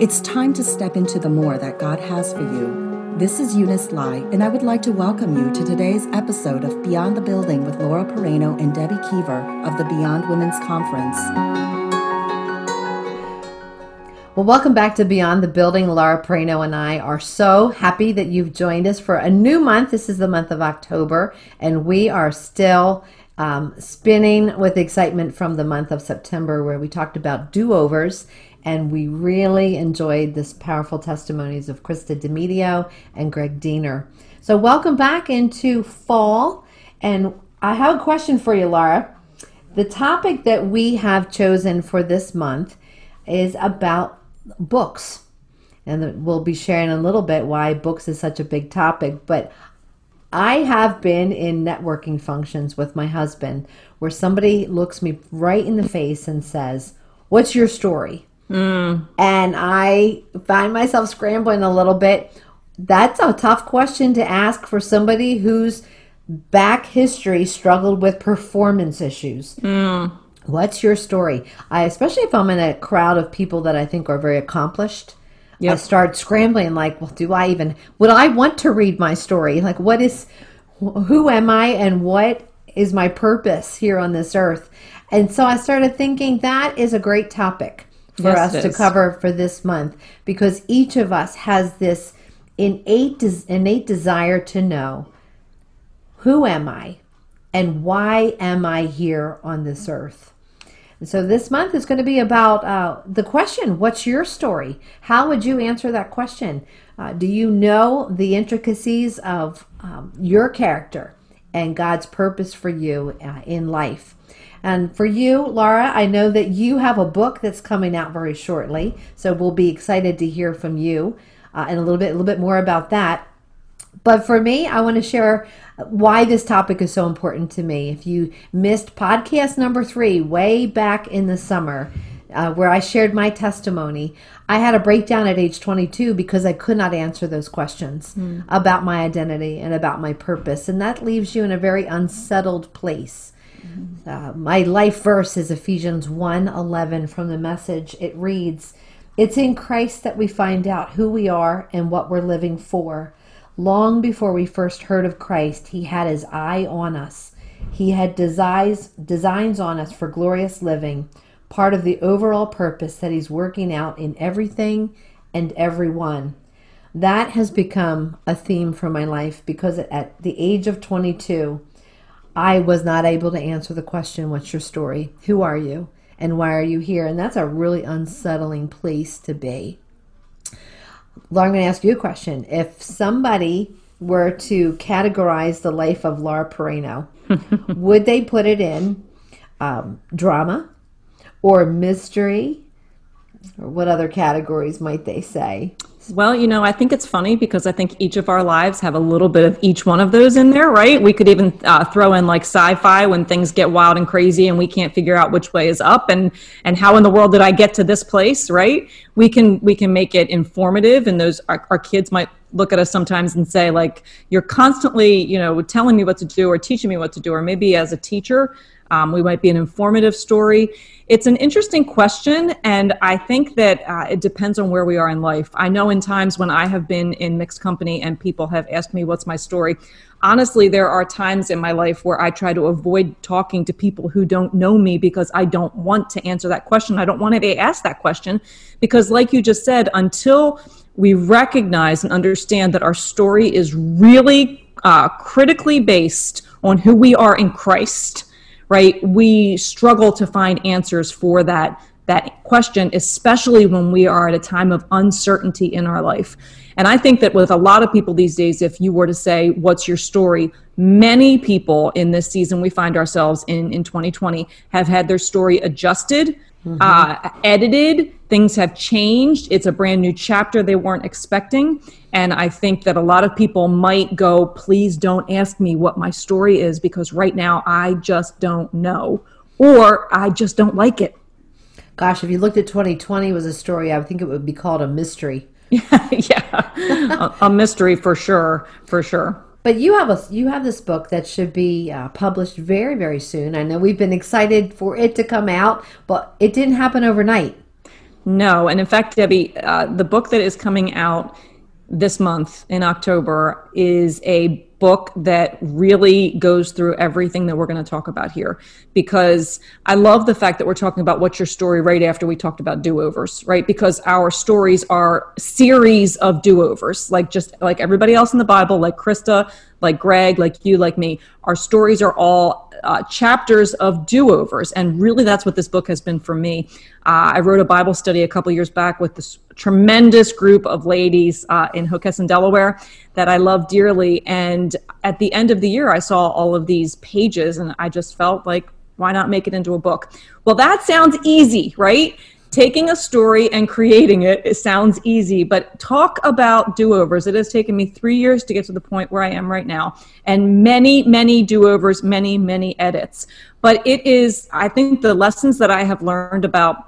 It's time to step into the more that God has for you. This is Eunice Lai, and I would like to welcome you to today's episode of Beyond the Building with Laura Pereno and Debbie Keever of the Beyond Women's Conference. Well, welcome back to Beyond the Building. Laura Pereno and I are so happy that you've joined us for a new month. This is the month of October, and we are still um, spinning with excitement from the month of September, where we talked about do overs. And we really enjoyed this powerful testimonies of Krista DeMedio and Greg Diener. So, welcome back into fall. And I have a question for you, Laura. The topic that we have chosen for this month is about books. And we'll be sharing a little bit why books is such a big topic. But I have been in networking functions with my husband where somebody looks me right in the face and says, What's your story? Mm. And I find myself scrambling a little bit. That's a tough question to ask for somebody whose back history struggled with performance issues. Mm. What's your story? I, especially if I'm in a crowd of people that I think are very accomplished. Yep. I start scrambling like, well, do I even would I want to read my story? Like what is who am I and what is my purpose here on this earth? And so I started thinking that is a great topic for yes, us to cover for this month because each of us has this innate innate desire to know who am I and why am I here on this earth. And so this month is going to be about uh, the question What's your story? How would you answer that question? Uh, do you know the intricacies of um, your character and God's purpose for you uh, in life? And for you, Laura, I know that you have a book that's coming out very shortly, so we'll be excited to hear from you uh, and a little bit, a little bit more about that. But for me, I want to share why this topic is so important to me. If you missed podcast number three, way back in the summer, uh, where I shared my testimony, I had a breakdown at age 22 because I could not answer those questions mm. about my identity and about my purpose. And that leaves you in a very unsettled place. Uh, my life verse is Ephesians 1 11 from the message. It reads, It's in Christ that we find out who we are and what we're living for. Long before we first heard of Christ, He had His eye on us. He had designs, designs on us for glorious living, part of the overall purpose that He's working out in everything and everyone. That has become a theme for my life because at the age of 22, I was not able to answer the question, What's your story? Who are you? And why are you here? And that's a really unsettling place to be. Laura, I'm going to ask you a question. If somebody were to categorize the life of Laura Pereno, would they put it in um, drama or mystery? Or what other categories might they say? Well, you know, I think it's funny because I think each of our lives have a little bit of each one of those in there, right? We could even uh, throw in like sci-fi when things get wild and crazy and we can't figure out which way is up and and how in the world did I get to this place, right? We can we can make it informative, and those our, our kids might look at us sometimes and say like you're constantly you know telling me what to do or teaching me what to do or maybe as a teacher um, we might be an informative story. It's an interesting question, and I think that uh, it depends on where we are in life. I know in times when I have been in mixed company and people have asked me, What's my story? Honestly, there are times in my life where I try to avoid talking to people who don't know me because I don't want to answer that question. I don't want to be asked that question because, like you just said, until we recognize and understand that our story is really uh, critically based on who we are in Christ right? We struggle to find answers for that that question, especially when we are at a time of uncertainty in our life. And I think that with a lot of people these days, if you were to say, What's your story? Many people in this season we find ourselves in, in 2020 have had their story adjusted, mm-hmm. uh, edited, things have changed. It's a brand new chapter they weren't expecting. And I think that a lot of people might go, please don't ask me what my story is because right now I just don't know or I just don't like it. Gosh, if you looked at 2020 was a story, I think it would be called a mystery. yeah, a, a, mystery for sure, for sure. But you have a you have this book that should be uh, published very very soon. I know we've been excited for it to come out, but it didn't happen overnight. No, and in fact, Debbie, uh, the book that is coming out this month in October is a book that really goes through everything that we're going to talk about here because I love the fact that we're talking about what's your story right after we talked about do-overs, right? Because our stories are series of do-overs, like just like everybody else in the Bible, like Krista, like Greg, like you, like me. Our stories are all uh, chapters of do-overs, and really that's what this book has been for me. Uh, I wrote a Bible study a couple years back with this tremendous group of ladies uh, in Hockessin, Delaware, that I love dearly. And at the end of the year, I saw all of these pages, and I just felt like, why not make it into a book? Well, that sounds easy, right? taking a story and creating it, it sounds easy, but talk about do overs. It has taken me three years to get to the point where I am right now, and many, many do overs, many, many edits. But it is, I think, the lessons that I have learned about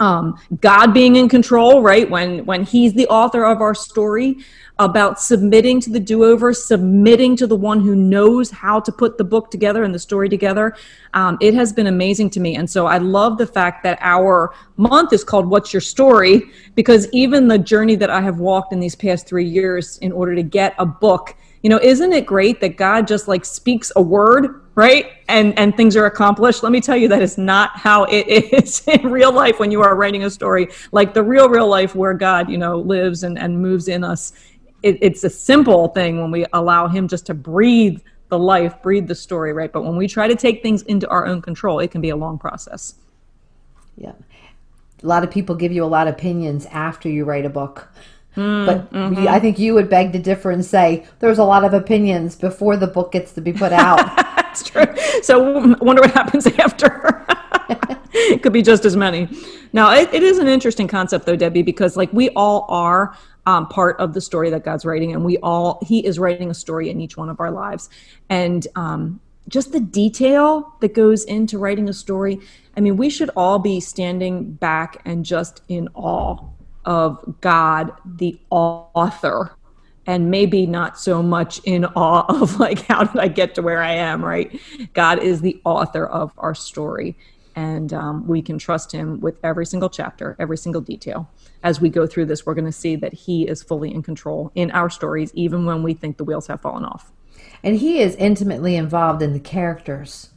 um, God being in control, right? When when He's the author of our story, about submitting to the do-over, submitting to the one who knows how to put the book together and the story together. Um, it has been amazing to me, and so I love the fact that our month is called "What's Your Story?" because even the journey that I have walked in these past three years in order to get a book you know isn't it great that god just like speaks a word right and and things are accomplished? Let me tell you that is not how it is in real life when you are writing a story like the real real life where god you know lives and and moves in us. It, it's a simple thing when we allow him just to breathe the life breathe the story right? But when we try to take things into our own control it can be a long process. Yeah. A lot of people give you a lot of opinions after you write a book Mm, but mm-hmm. I think you would beg to differ and say there's a lot of opinions before the book gets to be put out. That's true. So I wonder what happens after. it could be just as many. Now, it, it is an interesting concept, though, Debbie, because like we all are um, part of the story that God's writing, and we all He is writing a story in each one of our lives, and um, just the detail that goes into writing a story. I mean, we should all be standing back and just in awe of God, the author, and maybe not so much in awe of like, how did I get to where I am, right? God is the author of our story. And um, we can trust him with every single chapter, every single detail. As we go through this, we're going to see that he is fully in control in our stories, even when we think the wheels have fallen off. And he is intimately involved in the characters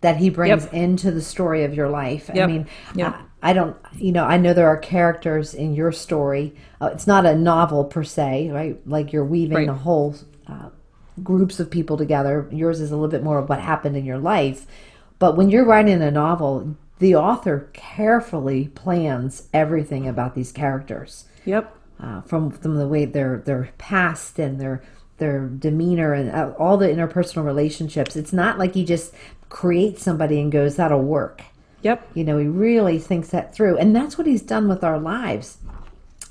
that he brings yep. into the story of your life. Yep. I mean, yep. I don't, you know, I know there are characters in your story. Uh, it's not a novel per se, right? Like you're weaving right. a whole uh, groups of people together. Yours is a little bit more of what happened in your life. But when you're writing a novel, the author carefully plans everything about these characters. Yep. Uh, from from the way their their past and their their demeanor and uh, all the interpersonal relationships. It's not like he just creates somebody and goes, "That'll work." Yep. You know, he really thinks that through. And that's what he's done with our lives.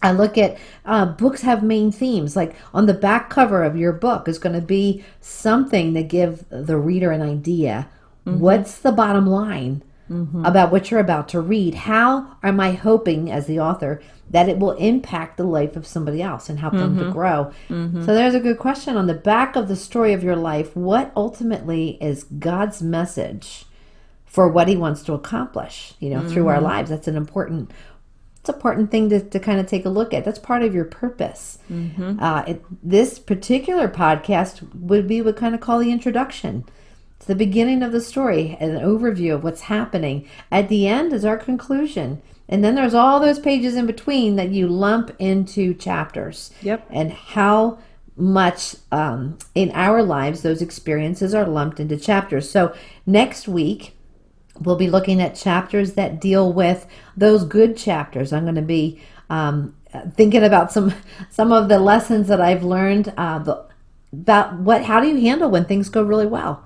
I look at uh, books have main themes. Like on the back cover of your book is going to be something to give the reader an idea. Mm-hmm. What's the bottom line mm-hmm. about what you're about to read? How am I hoping, as the author, that it will impact the life of somebody else and help mm-hmm. them to mm-hmm. grow? Mm-hmm. So there's a good question. On the back of the story of your life, what ultimately is God's message? for what he wants to accomplish, you know, through our mm-hmm. lives. That's an important it's an important thing to, to kind of take a look at. That's part of your purpose. Mm-hmm. Uh, it, this particular podcast would be what kind of call the introduction. The beginning of the story, an overview of what's happening. At the end is our conclusion. And then there's all those pages in between that you lump into chapters. Yep. And how much um, in our lives those experiences are lumped into chapters. So next week, We'll be looking at chapters that deal with those good chapters. I'm going to be um, thinking about some some of the lessons that I've learned uh, the, about what how do you handle when things go really well,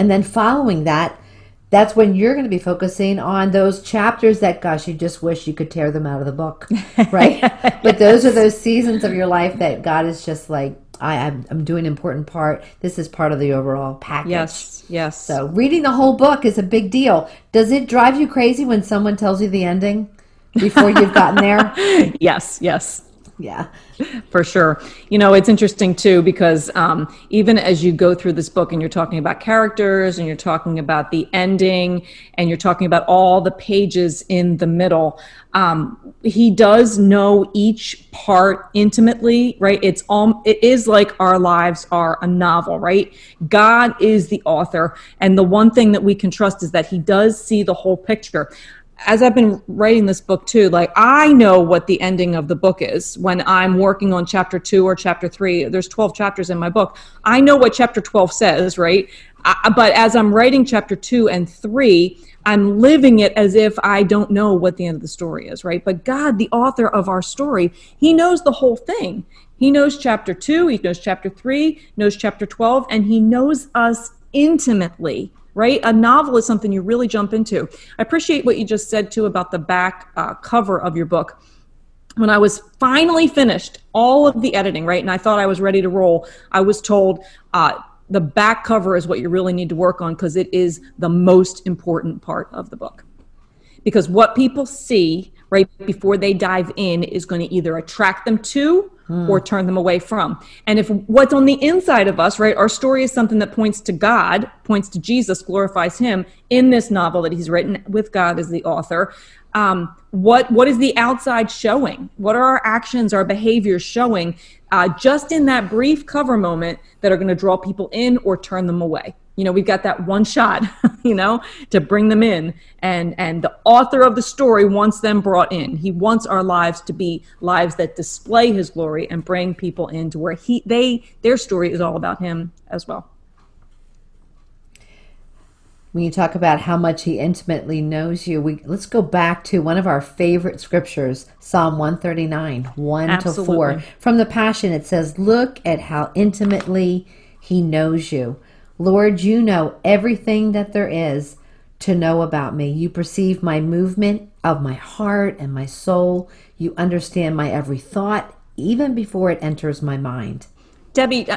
and then following that, that's when you're going to be focusing on those chapters that gosh you just wish you could tear them out of the book, right? but those are those seasons of your life that God is just like I, am I'm doing an important part. This is part of the overall package. Yes, yes. So reading the whole book is a big deal. Does it drive you crazy when someone tells you the ending before you've gotten there? yes, yes. Yeah. For sure. You know, it's interesting too because um, even as you go through this book and you're talking about characters and you're talking about the ending and you're talking about all the pages in the middle, um, he does know each part intimately, right? It's all, it is like our lives are a novel, right? God is the author. And the one thing that we can trust is that he does see the whole picture as I've been writing this book too, like I know what the ending of the book is when I'm working on chapter two or chapter three. There's 12 chapters in my book. I know what chapter 12 says, right? I, but as I'm writing chapter two and three, I'm living it as if I don't know what the end of the story is, right? But God, the author of our story, He knows the whole thing. He knows chapter two, He knows chapter three, knows chapter 12, and He knows us intimately right? A novel is something you really jump into. I appreciate what you just said too about the back uh, cover of your book. When I was finally finished all of the editing, right, and I thought I was ready to roll, I was told uh, the back cover is what you really need to work on because it is the most important part of the book. Because what people see right before they dive in is going to either attract them to hmm. or turn them away from. And if what's on the inside of us, right, our story is something that points to God, points to Jesus, glorifies Him in this novel that He's written with God as the author. Um, what what is the outside showing? What are our actions, our behaviors showing? Uh, just in that brief cover moment that are going to draw people in or turn them away you know we've got that one shot you know to bring them in. And and the author of the story wants them brought in. He wants our lives to be lives that display his glory and bring people into where he they their story is all about him as well. When you talk about how much he intimately knows you we let's go back to one of our favorite scriptures psalm 139 1 Absolutely. to 4 from the passion it says look at how intimately he knows you Lord, you know everything that there is to know about me. You perceive my movement of my heart and my soul. You understand my every thought, even before it enters my mind. Debbie, uh,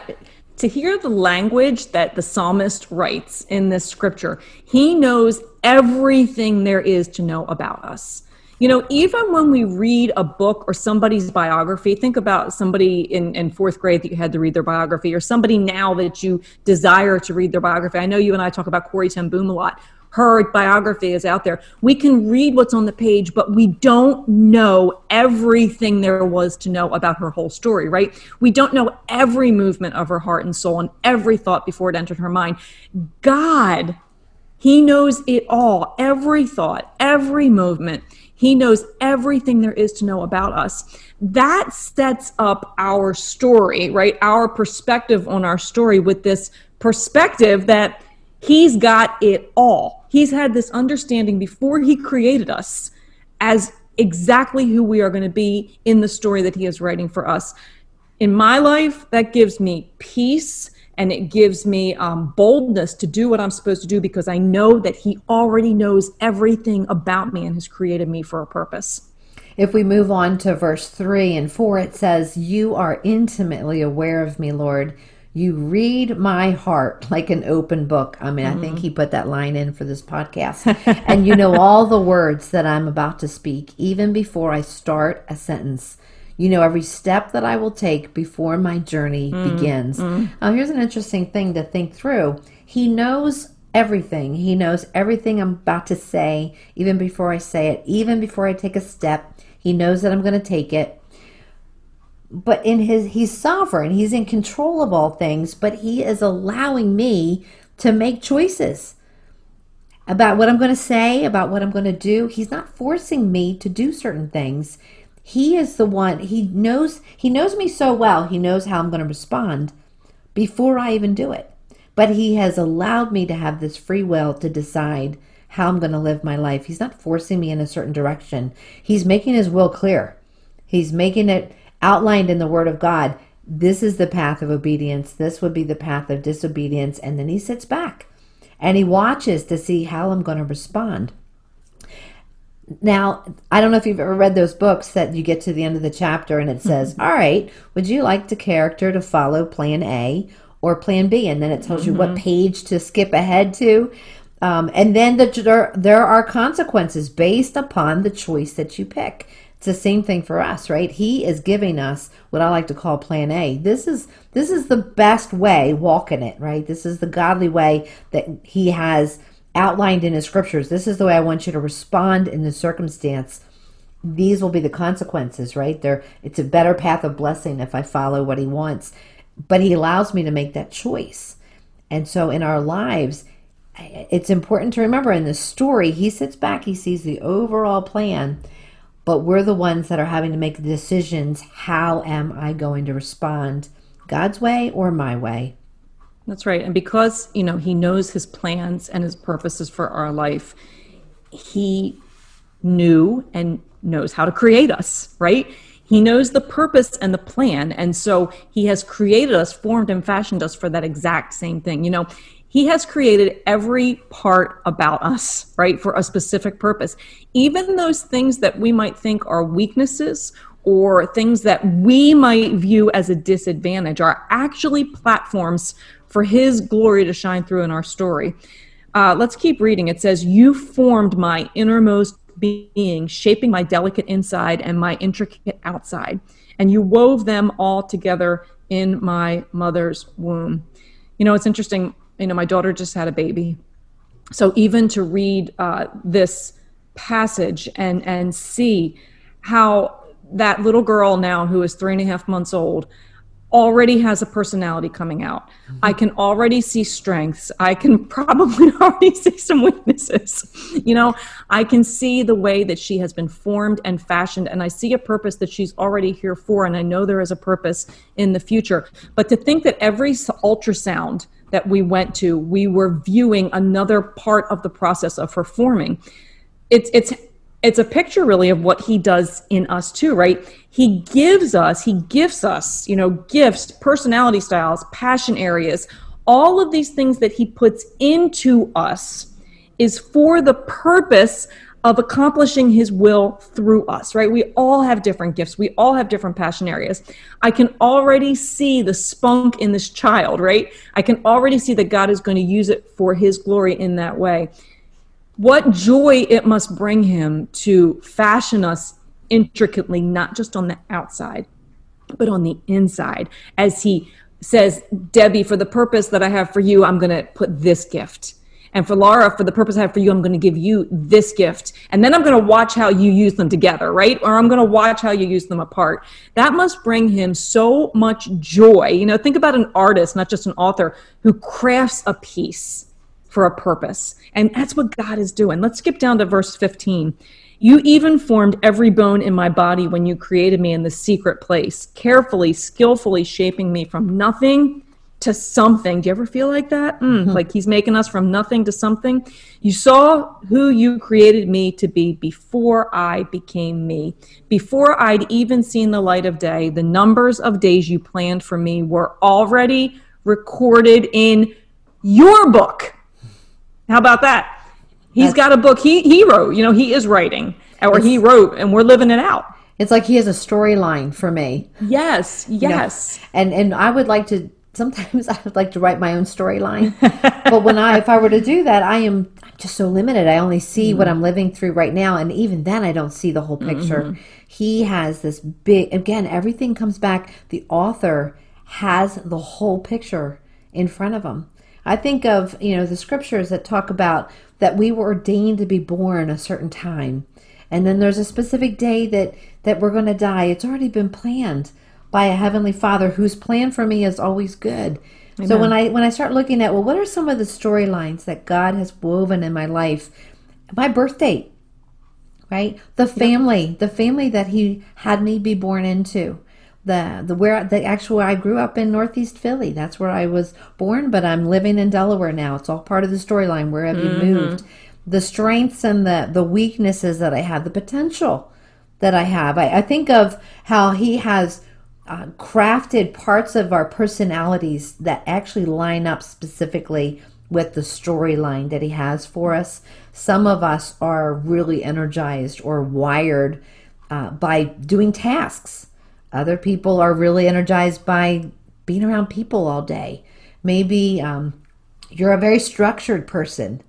to hear the language that the psalmist writes in this scripture, he knows everything there is to know about us. You know, even when we read a book or somebody's biography, think about somebody in, in fourth grade that you had to read their biography, or somebody now that you desire to read their biography. I know you and I talk about Corrie ten Boom a lot. Her biography is out there. We can read what's on the page, but we don't know everything there was to know about her whole story, right? We don't know every movement of her heart and soul and every thought before it entered her mind. God, He knows it all, every thought, every movement. He knows everything there is to know about us. That sets up our story, right? Our perspective on our story with this perspective that He's got it all. He's had this understanding before He created us as exactly who we are going to be in the story that He is writing for us. In my life, that gives me peace and it gives me um, boldness to do what I'm supposed to do because I know that He already knows everything about me and has created me for a purpose. If we move on to verse 3 and 4, it says, You are intimately aware of me, Lord. You read my heart like an open book. I mean, mm-hmm. I think he put that line in for this podcast. and you know all the words that I'm about to speak, even before I start a sentence. You know every step that I will take before my journey mm, begins. Mm. Now, here's an interesting thing to think through. He knows everything. He knows everything I'm about to say, even before I say it, even before I take a step. He knows that I'm going to take it. But in his he's sovereign. He's in control of all things, but he is allowing me to make choices about what I'm going to say, about what I'm going to do. He's not forcing me to do certain things he is the one he knows he knows me so well he knows how i'm going to respond before i even do it. But he has allowed me to have this free will to decide how i'm going to live my life. He's not forcing me in a certain direction. He's making his will clear. He's making it outlined in the word of god. This is the path of obedience. This would be the path of disobedience. And then he sits back and he watches to see how i'm going to respond now, I don't know if you've ever read those books that you get to the end of the chapter and it says, mm-hmm. All right, would you like the character to follow plan A or plan B? And then it tells mm-hmm. you what mm-hmm. page to skip ahead to. Um, and then the, there, there are consequences based upon the choice that you pick. It's the same thing for us, right? He is giving us what I like to call plan A. This is this is the best way, walking it, right? This is the godly way that he has outlined in his scriptures. This is the way I want you to respond in the circumstance. These will be the consequences, right? There it's a better path of blessing if I follow what he wants. But he allows me to make that choice. And so in our lives, it's important to remember in the story, he sits back, he sees the overall plan but we're the ones that are having to make the decisions how am I going to respond? God's way or my way? That's right. And because, you know, he knows his plans and his purposes for our life, he knew and knows how to create us, right? He knows the purpose and the plan. And so he has created us, formed and fashioned us for that exact same thing. You know, he has created every part about us, right, for a specific purpose. Even those things that we might think are weaknesses or things that we might view as a disadvantage are actually platforms for His glory to shine through in our story. Uh, let's keep reading. It says, You formed my innermost being, shaping my delicate inside and my intricate outside, and you wove them all together in my mother's womb. You know, it's interesting you know, my daughter just had a baby. So even to read uh, this passage and and see how that little girl now who is three and a half months old already has a personality coming out. Mm-hmm. I can already see strengths. I can probably already see some weaknesses. You know, I can see the way that she has been formed and fashioned, and I see a purpose that she's already here for, and I know there is a purpose in the future. But to think that every ultrasound that we went to, we were viewing another part of the process of her forming. It's it's it's a picture really of what he does in us too, right? He gives us, he gifts us, you know, gifts, personality styles, passion areas, all of these things that he puts into us is for the purpose of accomplishing his will through us, right? We all have different gifts. We all have different passion areas. I can already see the spunk in this child, right? I can already see that God is going to use it for his glory in that way. What joy it must bring him to fashion us intricately, not just on the outside, but on the inside. As he says, Debbie, for the purpose that I have for you, I'm going to put this gift and for Laura, for the purpose I have for you, I'm going to give you this gift. And then I'm going to watch how you use them together, right? Or I'm going to watch how you use them apart. That must bring him so much joy. You know, think about an artist, not just an author, who crafts a piece for a purpose. And that's what God is doing. Let's skip down to verse 15. You even formed every bone in my body when you created me in the secret place, carefully, skillfully shaping me from nothing to something. Do you ever feel like that? Mm, mm-hmm. Like he's making us from nothing to something. You saw who you created me to be before I became me. Before I'd even seen the light of day, the numbers of days you planned for me were already recorded in your book. How about that? He's That's, got a book he, he wrote, you know, he is writing, or he wrote, and we're living it out. It's like he has a storyline for me. Yes, yes. You know? And and I would like to sometimes I would like to write my own storyline. but when I, if I were to do that, I am just so limited. I only see mm-hmm. what I'm living through right now. And even then, I don't see the whole picture. Mm-hmm. He has this big, again, everything comes back. The author has the whole picture in front of him. I think of, you know, the scriptures that talk about that we were ordained to be born a certain time. And then there's a specific day that, that we're going to die. It's already been planned by a heavenly Father whose plan for me is always good. Amen. So when I when I start looking at well, what are some of the storylines that God has woven in my life? My birth date, right? The family, yep. the family that He had me be born into. The the where the actual I grew up in Northeast Philly. That's where I was born, but I'm living in Delaware now. It's all part of the storyline. Where have mm-hmm. you moved? The strengths and the the weaknesses that I have, the potential that I have. I, I think of how He has uh, crafted parts of our personalities that actually line up specifically with the storyline that he has for us. Some of us are really energized or wired uh, by doing tasks. Other people are really energized by being around people all day. Maybe um, you're a very structured person.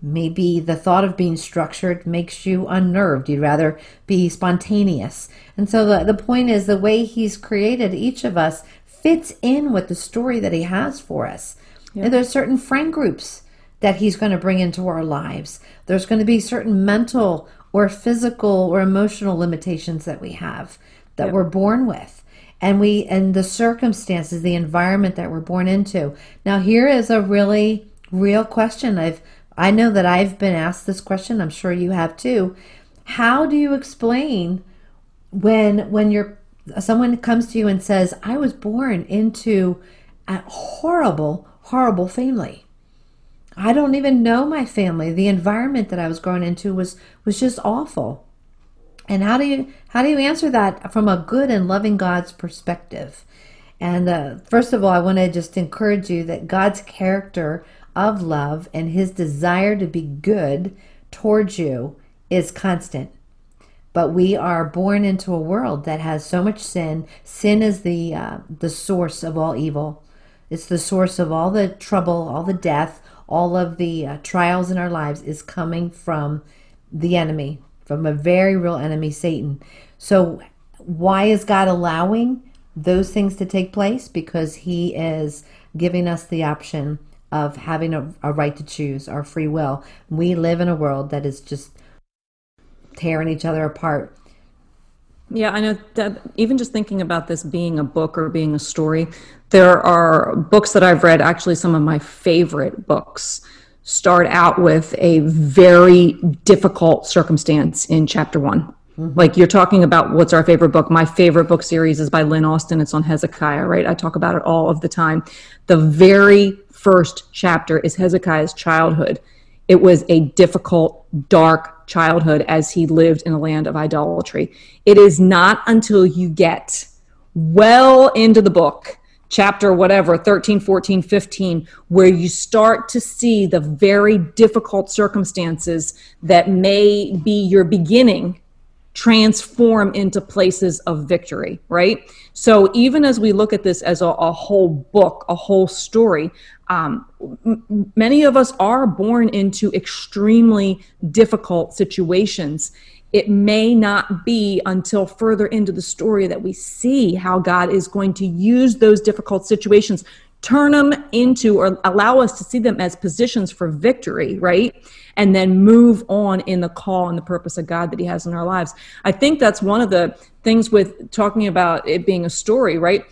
Maybe the thought of being structured makes you unnerved. You'd rather be spontaneous. And so the, the point is the way he's created each of us fits in with the story that he has for us. Yeah. And there's certain friend groups that he's going to bring into our lives. There's going to be certain mental or physical or emotional limitations that we have that yep. we're born with. And we and the circumstances, the environment that we're born into. Now here is a really real question. I've I know that I've been asked this question. I'm sure you have too. How do you explain when when you're someone comes to you and says, "I was born into a horrible, horrible family. I don't even know my family. The environment that I was growing into was was just awful." And how do you how do you answer that from a good and loving God's perspective? And uh, first of all, I want to just encourage you that God's character of love and his desire to be good towards you is constant. But we are born into a world that has so much sin. Sin is the uh, the source of all evil. It's the source of all the trouble, all the death, all of the uh, trials in our lives is coming from the enemy, from a very real enemy, Satan. So, why is God allowing those things to take place? Because He is giving us the option of having a, a right to choose, our free will. We live in a world that is just tearing each other apart. Yeah, I know that even just thinking about this being a book or being a story, there are books that I've read, actually, some of my favorite books start out with a very difficult circumstance in chapter one. Mm-hmm. Like you're talking about what's our favorite book. My favorite book series is by Lynn Austin. It's on Hezekiah, right? I talk about it all of the time. The very first chapter is Hezekiah's childhood. It was a difficult, dark childhood as he lived in a land of idolatry. It is not until you get well into the book, chapter whatever, 13, 14, 15, where you start to see the very difficult circumstances that may be your beginning transform into places of victory, right? So even as we look at this as a, a whole book, a whole story, um, m- many of us are born into extremely difficult situations. It may not be until further into the story that we see how God is going to use those difficult situations turn them into or allow us to see them as positions for victory, right? And then move on in the call and the purpose of God that He has in our lives. I think that's one of the things with talking about it being a story, right?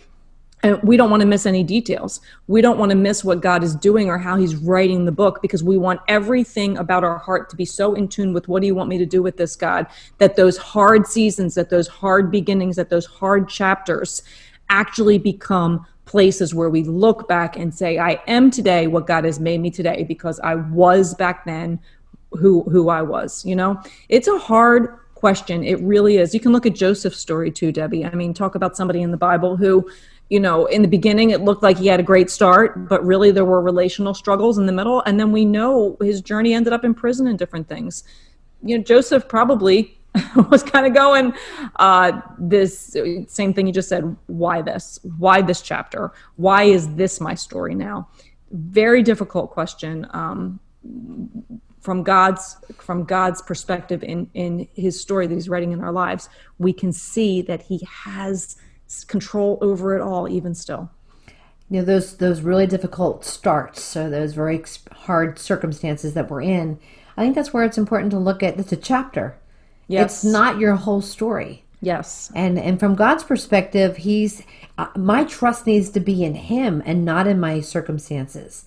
And we don't want to miss any details. We don't want to miss what God is doing or how He's writing the book because we want everything about our heart to be so in tune with what do you want me to do with this, God, that those hard seasons, that those hard beginnings, that those hard chapters actually become places where we look back and say, I am today what God has made me today because I was back then who who I was, you know? It's a hard question. It really is. You can look at Joseph's story too, Debbie. I mean, talk about somebody in the Bible who, you know, in the beginning it looked like he had a great start, but really there were relational struggles in the middle. And then we know his journey ended up in prison and different things. You know, Joseph probably was kind of going uh, this same thing you just said why this why this chapter why is this my story now very difficult question um, from god's from god's perspective in in his story that he's writing in our lives we can see that he has control over it all even still you know those those really difficult starts so those very hard circumstances that we're in i think that's where it's important to look at it's a chapter Yes. It's not your whole story. Yes. And and from God's perspective, he's uh, my trust needs to be in him and not in my circumstances.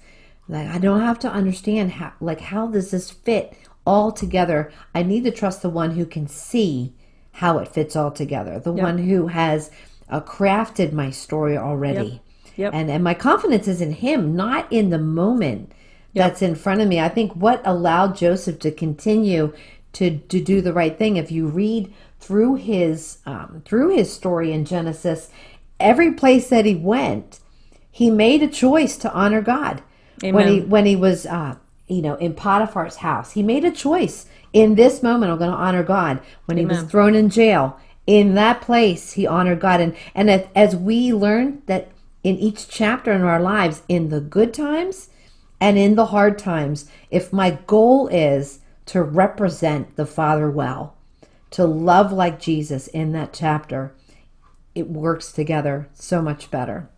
Like I don't have to understand how like how does this fit all together? I need to trust the one who can see how it fits all together. The yep. one who has uh, crafted my story already. Yep. Yep. And and my confidence is in him, not in the moment that's in front of me. I think what allowed Joseph to continue to to do the right thing. If you read through his um, through his story in Genesis, every place that he went, he made a choice to honor God. Amen. When he when he was uh, you know in Potiphar's house, he made a choice. In this moment, I'm going to honor God. When Amen. he was thrown in jail, in that place, he honored God. And and as we learn that in each chapter in our lives, in the good times And in the hard times, if my goal is to represent the Father well, to love like Jesus in that chapter, it works together so much better.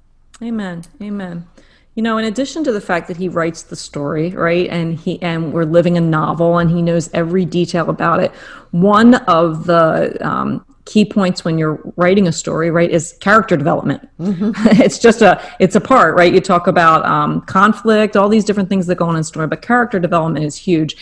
Amen. Amen. You know, in addition to the fact that he writes the story, right, and he and we're living a novel, and he knows every detail about it. One of the um, key points when you're writing a story, right, is character development. Mm-hmm. it's just a it's a part, right? You talk about um, conflict, all these different things that go on in story, but character development is huge.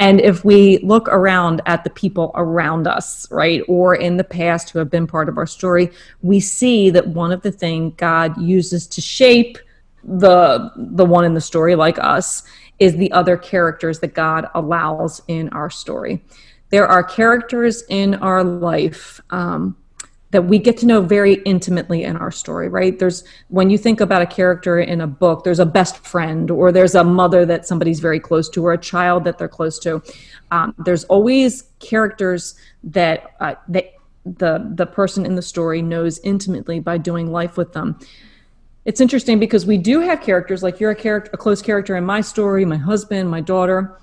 And if we look around at the people around us, right, or in the past who have been part of our story, we see that one of the things God uses to shape the the one in the story like us is the other characters that God allows in our story. There are characters in our life um, that we get to know very intimately in our story, right? There's when you think about a character in a book, there's a best friend, or there's a mother that somebody's very close to, or a child that they're close to. Um, there's always characters that uh, that the the person in the story knows intimately by doing life with them it's interesting because we do have characters like you're a character a close character in my story my husband my daughter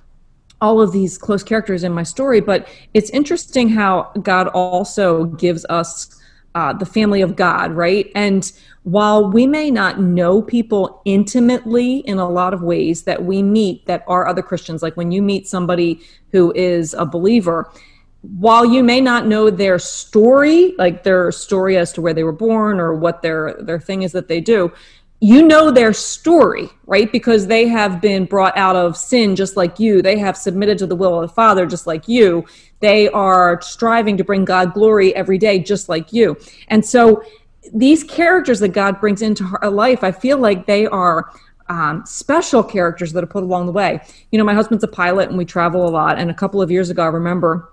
all of these close characters in my story but it's interesting how god also gives us uh, the family of god right? And while we may not know people intimately in a lot of ways that we meet that are other christians like when you meet somebody who is a believer while you may not know their story, like their story as to where they were born or what their their thing is that they do, you know their story, right? Because they have been brought out of sin just like you. They have submitted to the will of the Father just like you. They are striving to bring God glory every day just like you. And so these characters that God brings into our life, I feel like they are um, special characters that are put along the way. You know, my husband's a pilot and we travel a lot. And a couple of years ago, I remember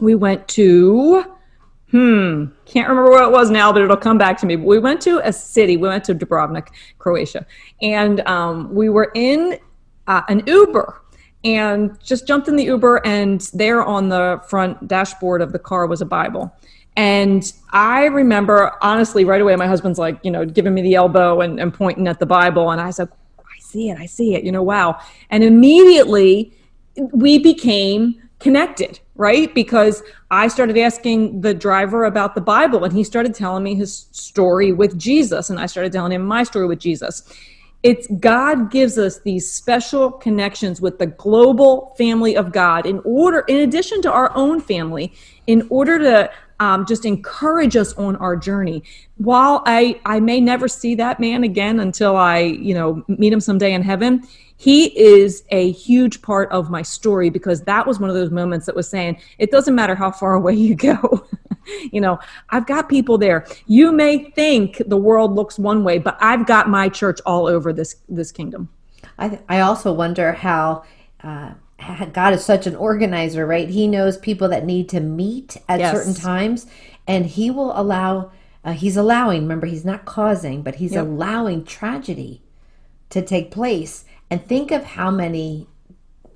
we went to hmm. Can't remember where it was now but it'll come back to me. But we went to a city. We went to dubrovnik croatia. And um, we were in uh, an uber and just jumped in the uber and there on the front dashboard of the car was a bible. And i remember honestly right away my husband's like you know giving me the elbow and, and pointing at the bible. And i said i see it. I see it. You know wow. And immediately we became connected, right? Because I started asking the driver about the Bible and he started telling me his story with Jesus and I started telling him my story with Jesus. It's God gives us these special connections with the global family of God in order, in addition to our own family, in order to um, just encourage us on our journey. While I, I may never see that man again until I, you know, meet him someday in heaven, he is a huge part of my story because that was one of those moments that was saying it doesn't matter how far away you go you know i've got people there you may think the world looks one way but i've got my church all over this this kingdom i i also wonder how uh, God is such an organizer, right? He knows people that need to meet at yes. certain times, and He will allow. Uh, he's allowing. Remember, He's not causing, but He's yep. allowing tragedy to take place. And think of how many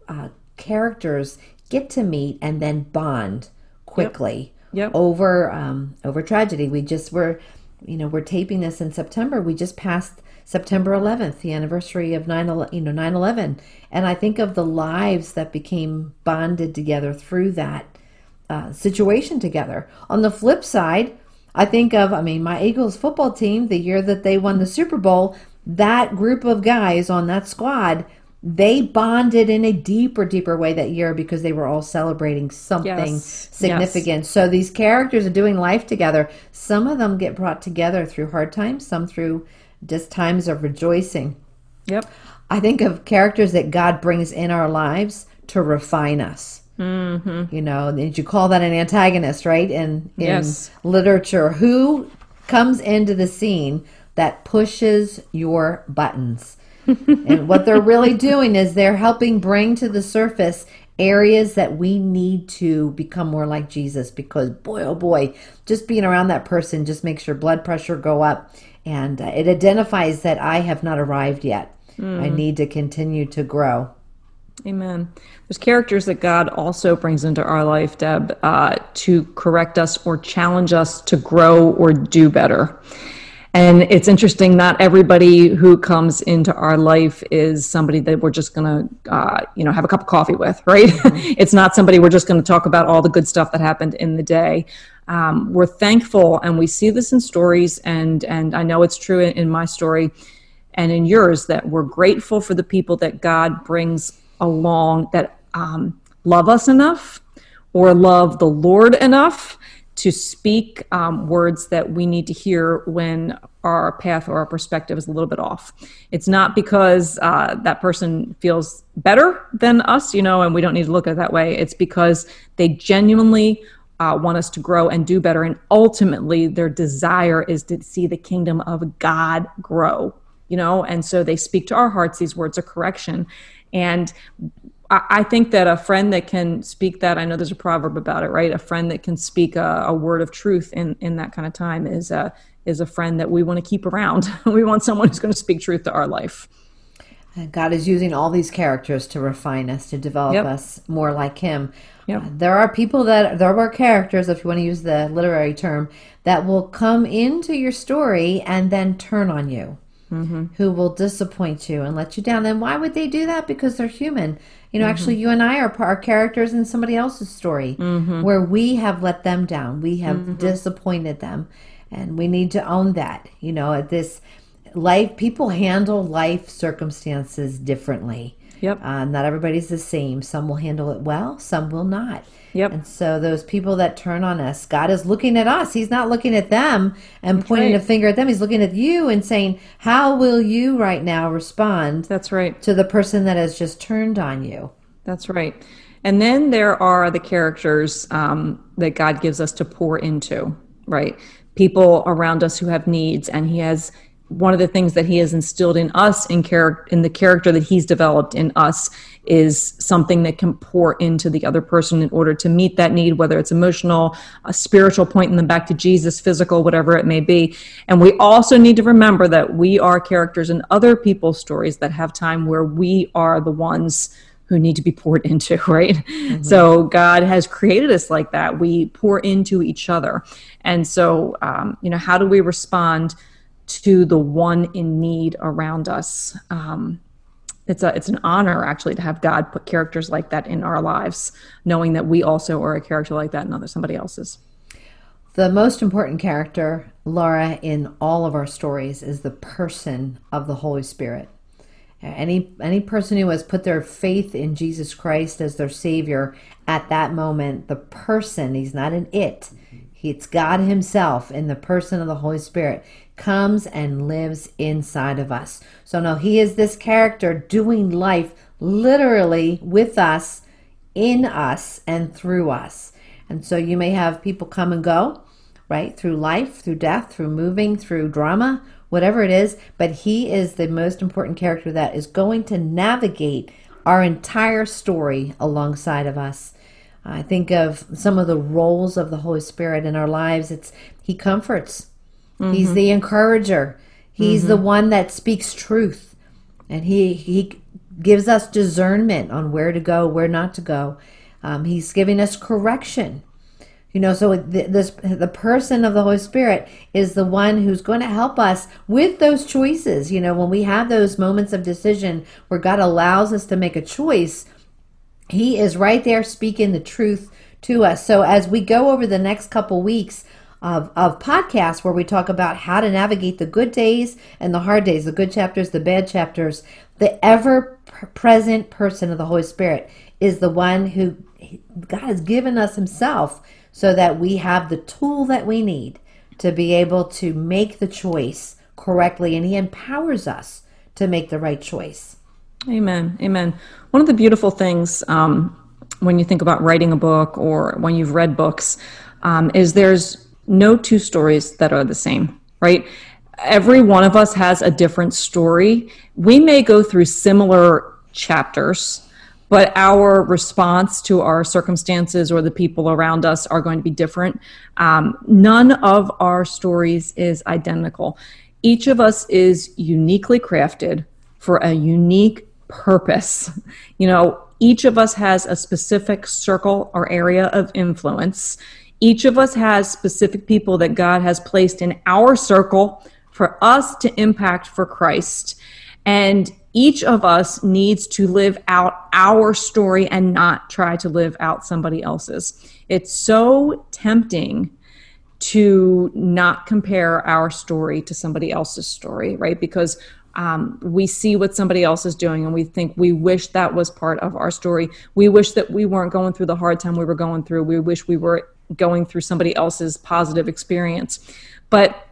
uh, characters get to meet and then bond quickly yep. Yep. over um, over tragedy. We just were, you know, we're taping this in September. We just passed September 11th, the anniversary of 9 you know 9/11, and I think of the lives that became bonded together through that uh, situation together. On the flip side, I think of I mean my Eagles football team the year that they won the Super Bowl that group of guys on that squad they bonded in a deeper deeper way that year because they were all celebrating something yes. significant yes. so these characters are doing life together some of them get brought together through hard times some through just times of rejoicing yep i think of characters that god brings in our lives to refine us mm-hmm. you know did you call that an antagonist right in in yes. literature who comes into the scene that pushes your buttons. and what they're really doing is they're helping bring to the surface areas that we need to become more like Jesus because boy oh boy just being around that person just makes your blood pressure go up and uh, it identifies that I have not arrived yet. Mm. I need to continue to grow. Amen. There's characters that God also brings into our life, Deb, uh, to correct us or challenge us to grow or do better. And it's interesting not everybody who comes into our life is somebody that we're just going to uh, you know have a cup of coffee with right mm-hmm. it's not somebody we're just going to talk about all the good stuff that happened in the day um, we're thankful and we see this in stories and and i know it's true in, in my story and in yours that we're grateful for the people that god brings along that um, love us enough or love the lord enough to speak um, words that we need to hear when our path or our perspective is a little bit off. It's not because uh, that person feels better than us, you know, and we don't need to look at it that way. It's because they genuinely uh, want us to grow and do better. And ultimately, their desire is to see the kingdom of God grow, you know, and so they speak to our hearts these words of correction. And I think that a friend that can speak that, I know there's a proverb about it, right? A friend that can speak a, a word of truth in, in that kind of time is a, is a friend that we want to keep around. we want someone who's going to speak truth to our life. God is using all these characters to refine us, to develop yep. us more like Him. Yep. Uh, there are people that, there are characters, if you want to use the literary term, that will come into your story and then turn on you. Mm-hmm. Who will disappoint you and let you down. And why would they do that? Because they're human. You know, mm-hmm. actually, you and I are, are characters in somebody else's story mm-hmm. where we have let them down. We have mm-hmm. disappointed them. And we need to own that. You know, at this life, people handle life circumstances differently. Yep. Uh, not everybody's the same. Some will handle it well, some will not. Yep. And so those people that turn on us, God is looking at us. He's not looking at them and That's pointing right. a finger at them. He's looking at you and saying, "How will you right now respond?" That's right. To the person that has just turned on you. That's right. And then there are the characters um, that God gives us to pour into, right? People around us who have needs, and He has one of the things that he has instilled in us in character in the character that he's developed in us is something that can pour into the other person in order to meet that need whether it's emotional a spiritual pointing them back to jesus physical whatever it may be and we also need to remember that we are characters in other people's stories that have time where we are the ones who need to be poured into, right? Mm-hmm. So God has created us like that. We pour into each other. And so, um, you know, how do we respond to the one in need around us. Um, it's a it's an honor actually to have God put characters like that in our lives, knowing that we also are a character like that in other somebody else's. The most important character, Laura, in all of our stories is the person of the Holy Spirit. Any any person who has put their faith in Jesus Christ as their Savior at that moment, the person, he's not an it. It's God Himself in the person of the Holy Spirit comes and lives inside of us. So now he is this character doing life literally with us, in us, and through us. And so you may have people come and go, right? Through life, through death, through moving, through drama, whatever it is. But he is the most important character that is going to navigate our entire story alongside of us. I think of some of the roles of the Holy Spirit in our lives. It's He comforts, Mm-hmm. He's the encourager. He's mm-hmm. the one that speaks truth. And he he gives us discernment on where to go, where not to go. Um, he's giving us correction. You know, so the, this the person of the Holy Spirit is the one who's going to help us with those choices. You know, when we have those moments of decision where God allows us to make a choice, He is right there speaking the truth to us. So as we go over the next couple weeks, of, of podcasts where we talk about how to navigate the good days and the hard days, the good chapters, the bad chapters. The ever present person of the Holy Spirit is the one who God has given us Himself so that we have the tool that we need to be able to make the choice correctly, and He empowers us to make the right choice. Amen. Amen. One of the beautiful things um, when you think about writing a book or when you've read books um, is there's no two stories that are the same, right? Every one of us has a different story. We may go through similar chapters, but our response to our circumstances or the people around us are going to be different. Um, none of our stories is identical. Each of us is uniquely crafted for a unique purpose. You know, each of us has a specific circle or area of influence each of us has specific people that God has placed in our circle for us to impact for Christ. And each of us needs to live out our story and not try to live out somebody else's. It's so tempting to not compare our story to somebody else's story, right? Because um, we see what somebody else is doing and we think we wish that was part of our story. We wish that we weren't going through the hard time we were going through. We wish we were going through somebody else's positive experience. But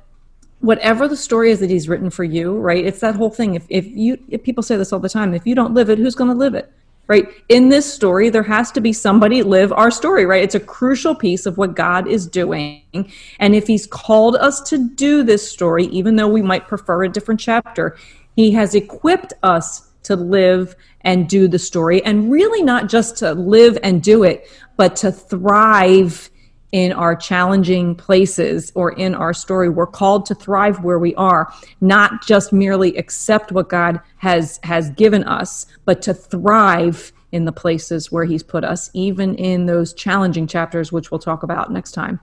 whatever the story is that he's written for you, right? It's that whole thing. If, if you, if people say this all the time, if you don't live it, who's going to live it? right? In this story, there has to be somebody live our story, right? It's a crucial piece of what God is doing. And if He's called us to do this story, even though we might prefer a different chapter, He has equipped us to live and do the story. And really, not just to live and do it, but to thrive in our challenging places or in our story. We're called to thrive where we are, not just merely accept what God has has given us, but to thrive in the places where he's put us, even in those challenging chapters, which we'll talk about next time.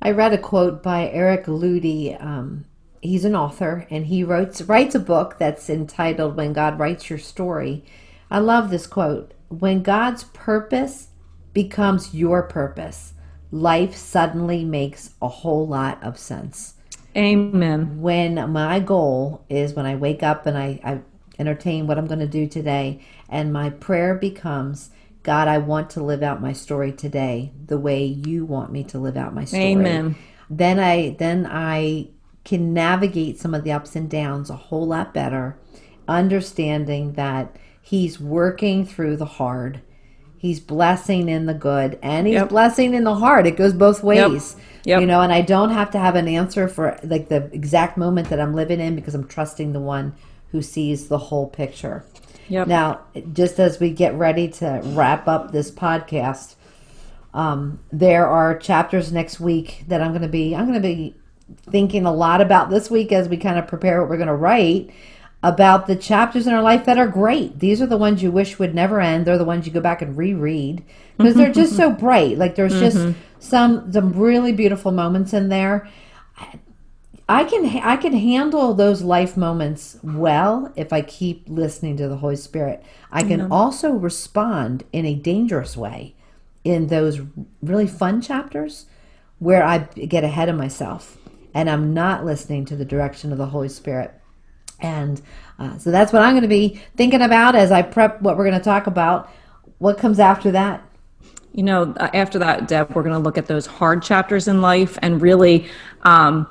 I read a quote by Eric Ludy. Um, he's an author, and he writes writes a book that's entitled "When God Writes Your Story." I love this quote: "When God's purpose becomes your purpose, life suddenly makes a whole lot of sense. Amen. When my goal is when I wake up and I, I entertain what I'm going to do today, and my prayer becomes, God, I want to live out my story today the way you want me to live out my story. Amen. Then I then I can navigate some of the ups and downs a whole lot better, understanding that he's working through the hard He's blessing in the good and he's yep. blessing in the hard. It goes both ways. Yep. Yep. You know, and I don't have to have an answer for like the exact moment that I'm living in because I'm trusting the one who sees the whole picture. Yep. Now, just as we get ready to wrap up this podcast, um, there are chapters next week that I'm going to be I'm going to be thinking a lot about this week as we kind of prepare what we're going to write about the chapters in our life that are great. These are the ones you wish would never end. They're the ones you go back and reread because they're just so bright. Like there's just mm-hmm. some some really beautiful moments in there. I can I can handle those life moments well if I keep listening to the Holy Spirit. I can mm-hmm. also respond in a dangerous way in those really fun chapters where I get ahead of myself and I'm not listening to the direction of the Holy Spirit. And uh, so that's what I'm going to be thinking about as I prep what we're going to talk about. What comes after that? You know, uh, after that, Deb, we're going to look at those hard chapters in life and really, um,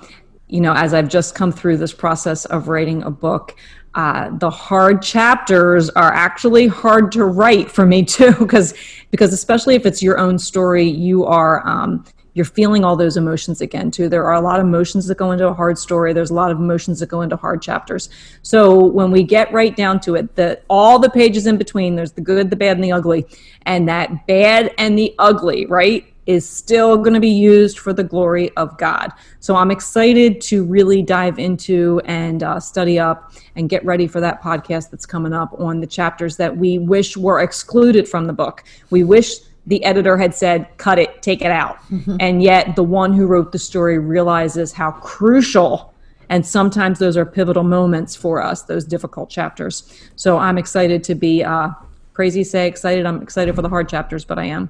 you know, as I've just come through this process of writing a book, uh, the hard chapters are actually hard to write for me too, because because especially if it's your own story, you are um, you're feeling all those emotions again too there are a lot of emotions that go into a hard story there's a lot of emotions that go into hard chapters so when we get right down to it the all the pages in between there's the good the bad and the ugly and that bad and the ugly right is still going to be used for the glory of God. So I'm excited to really dive into and uh, study up and get ready for that podcast that's coming up on the chapters that we wish were excluded from the book. We wish the editor had said, cut it, take it out. Mm-hmm. And yet the one who wrote the story realizes how crucial and sometimes those are pivotal moments for us, those difficult chapters. So I'm excited to be uh, crazy, say excited. I'm excited for the hard chapters, but I am.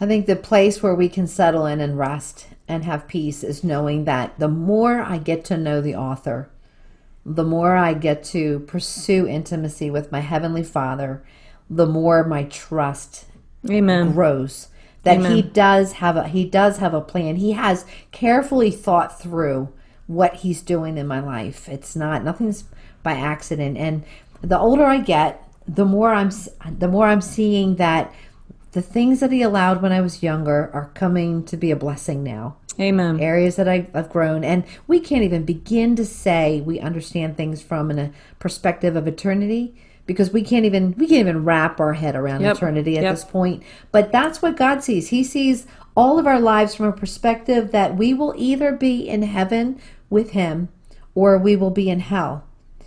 I think the place where we can settle in and rest and have peace is knowing that the more I get to know the author, the more I get to pursue intimacy with my Heavenly Father, the more my trust Amen. grows. That Amen. he does have a he does have a plan. He has carefully thought through what he's doing in my life. It's not nothing's by accident. And the older I get, the more I'm the more I'm seeing that the things that he allowed when I was younger are coming to be a blessing now. Amen. Areas that I, have grown, and we can't even begin to say we understand things from a perspective of eternity because we can't even we can't even wrap our head around yep. eternity at yep. this point. But that's what God sees. He sees all of our lives from a perspective that we will either be in heaven with him or we will be in hell.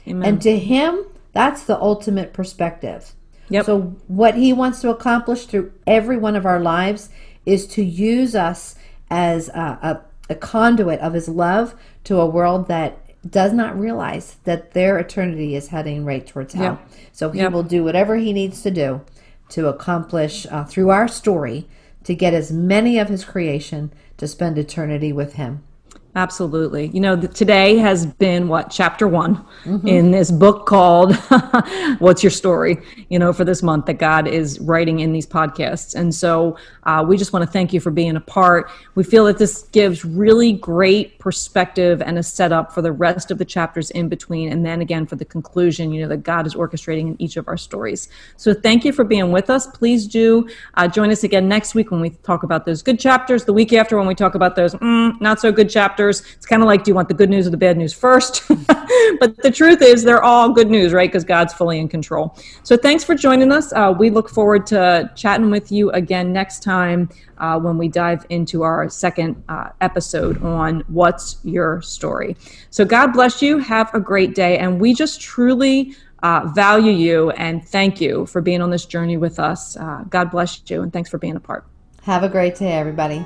Amen. And to him, that's the ultimate perspective. Yep. So what he wants to accomplish through every one of our lives is to use us as a, a, a conduit of his love to a world that does not realize that their eternity is heading right towards hell. Yep. So he Yep. will do whatever he needs to do to accomplish uh, through our story to get as many of his creation to spend eternity with him. Absolutely. You know, th- today has been what, chapter one Mm-hmm. in this book called What's Your Story, you know, for this month that God is writing in these podcasts. And so uh, we just want to thank you for being a part. We feel that this gives really great perspective and a setup for the rest of the chapters in between. And then again, for the conclusion, you know, that God is orchestrating in each of our stories. So thank you for being with us. Please do uh, join us again next week when we talk about those good chapters, the week after when we talk about those mm, not so good chapters. It's kind of like, do you want the good news or the bad news first? but the truth is, they're all good news, right? Because God's fully in control. So thanks for joining us. Uh, we look forward to chatting with you again next time uh, when we dive into our second uh, episode on What's Your Story. So God bless you. Have a great day. And we just truly uh, value you and thank you for being on this journey with us. Uh, God bless you. And thanks for being a part. Have a great day, everybody.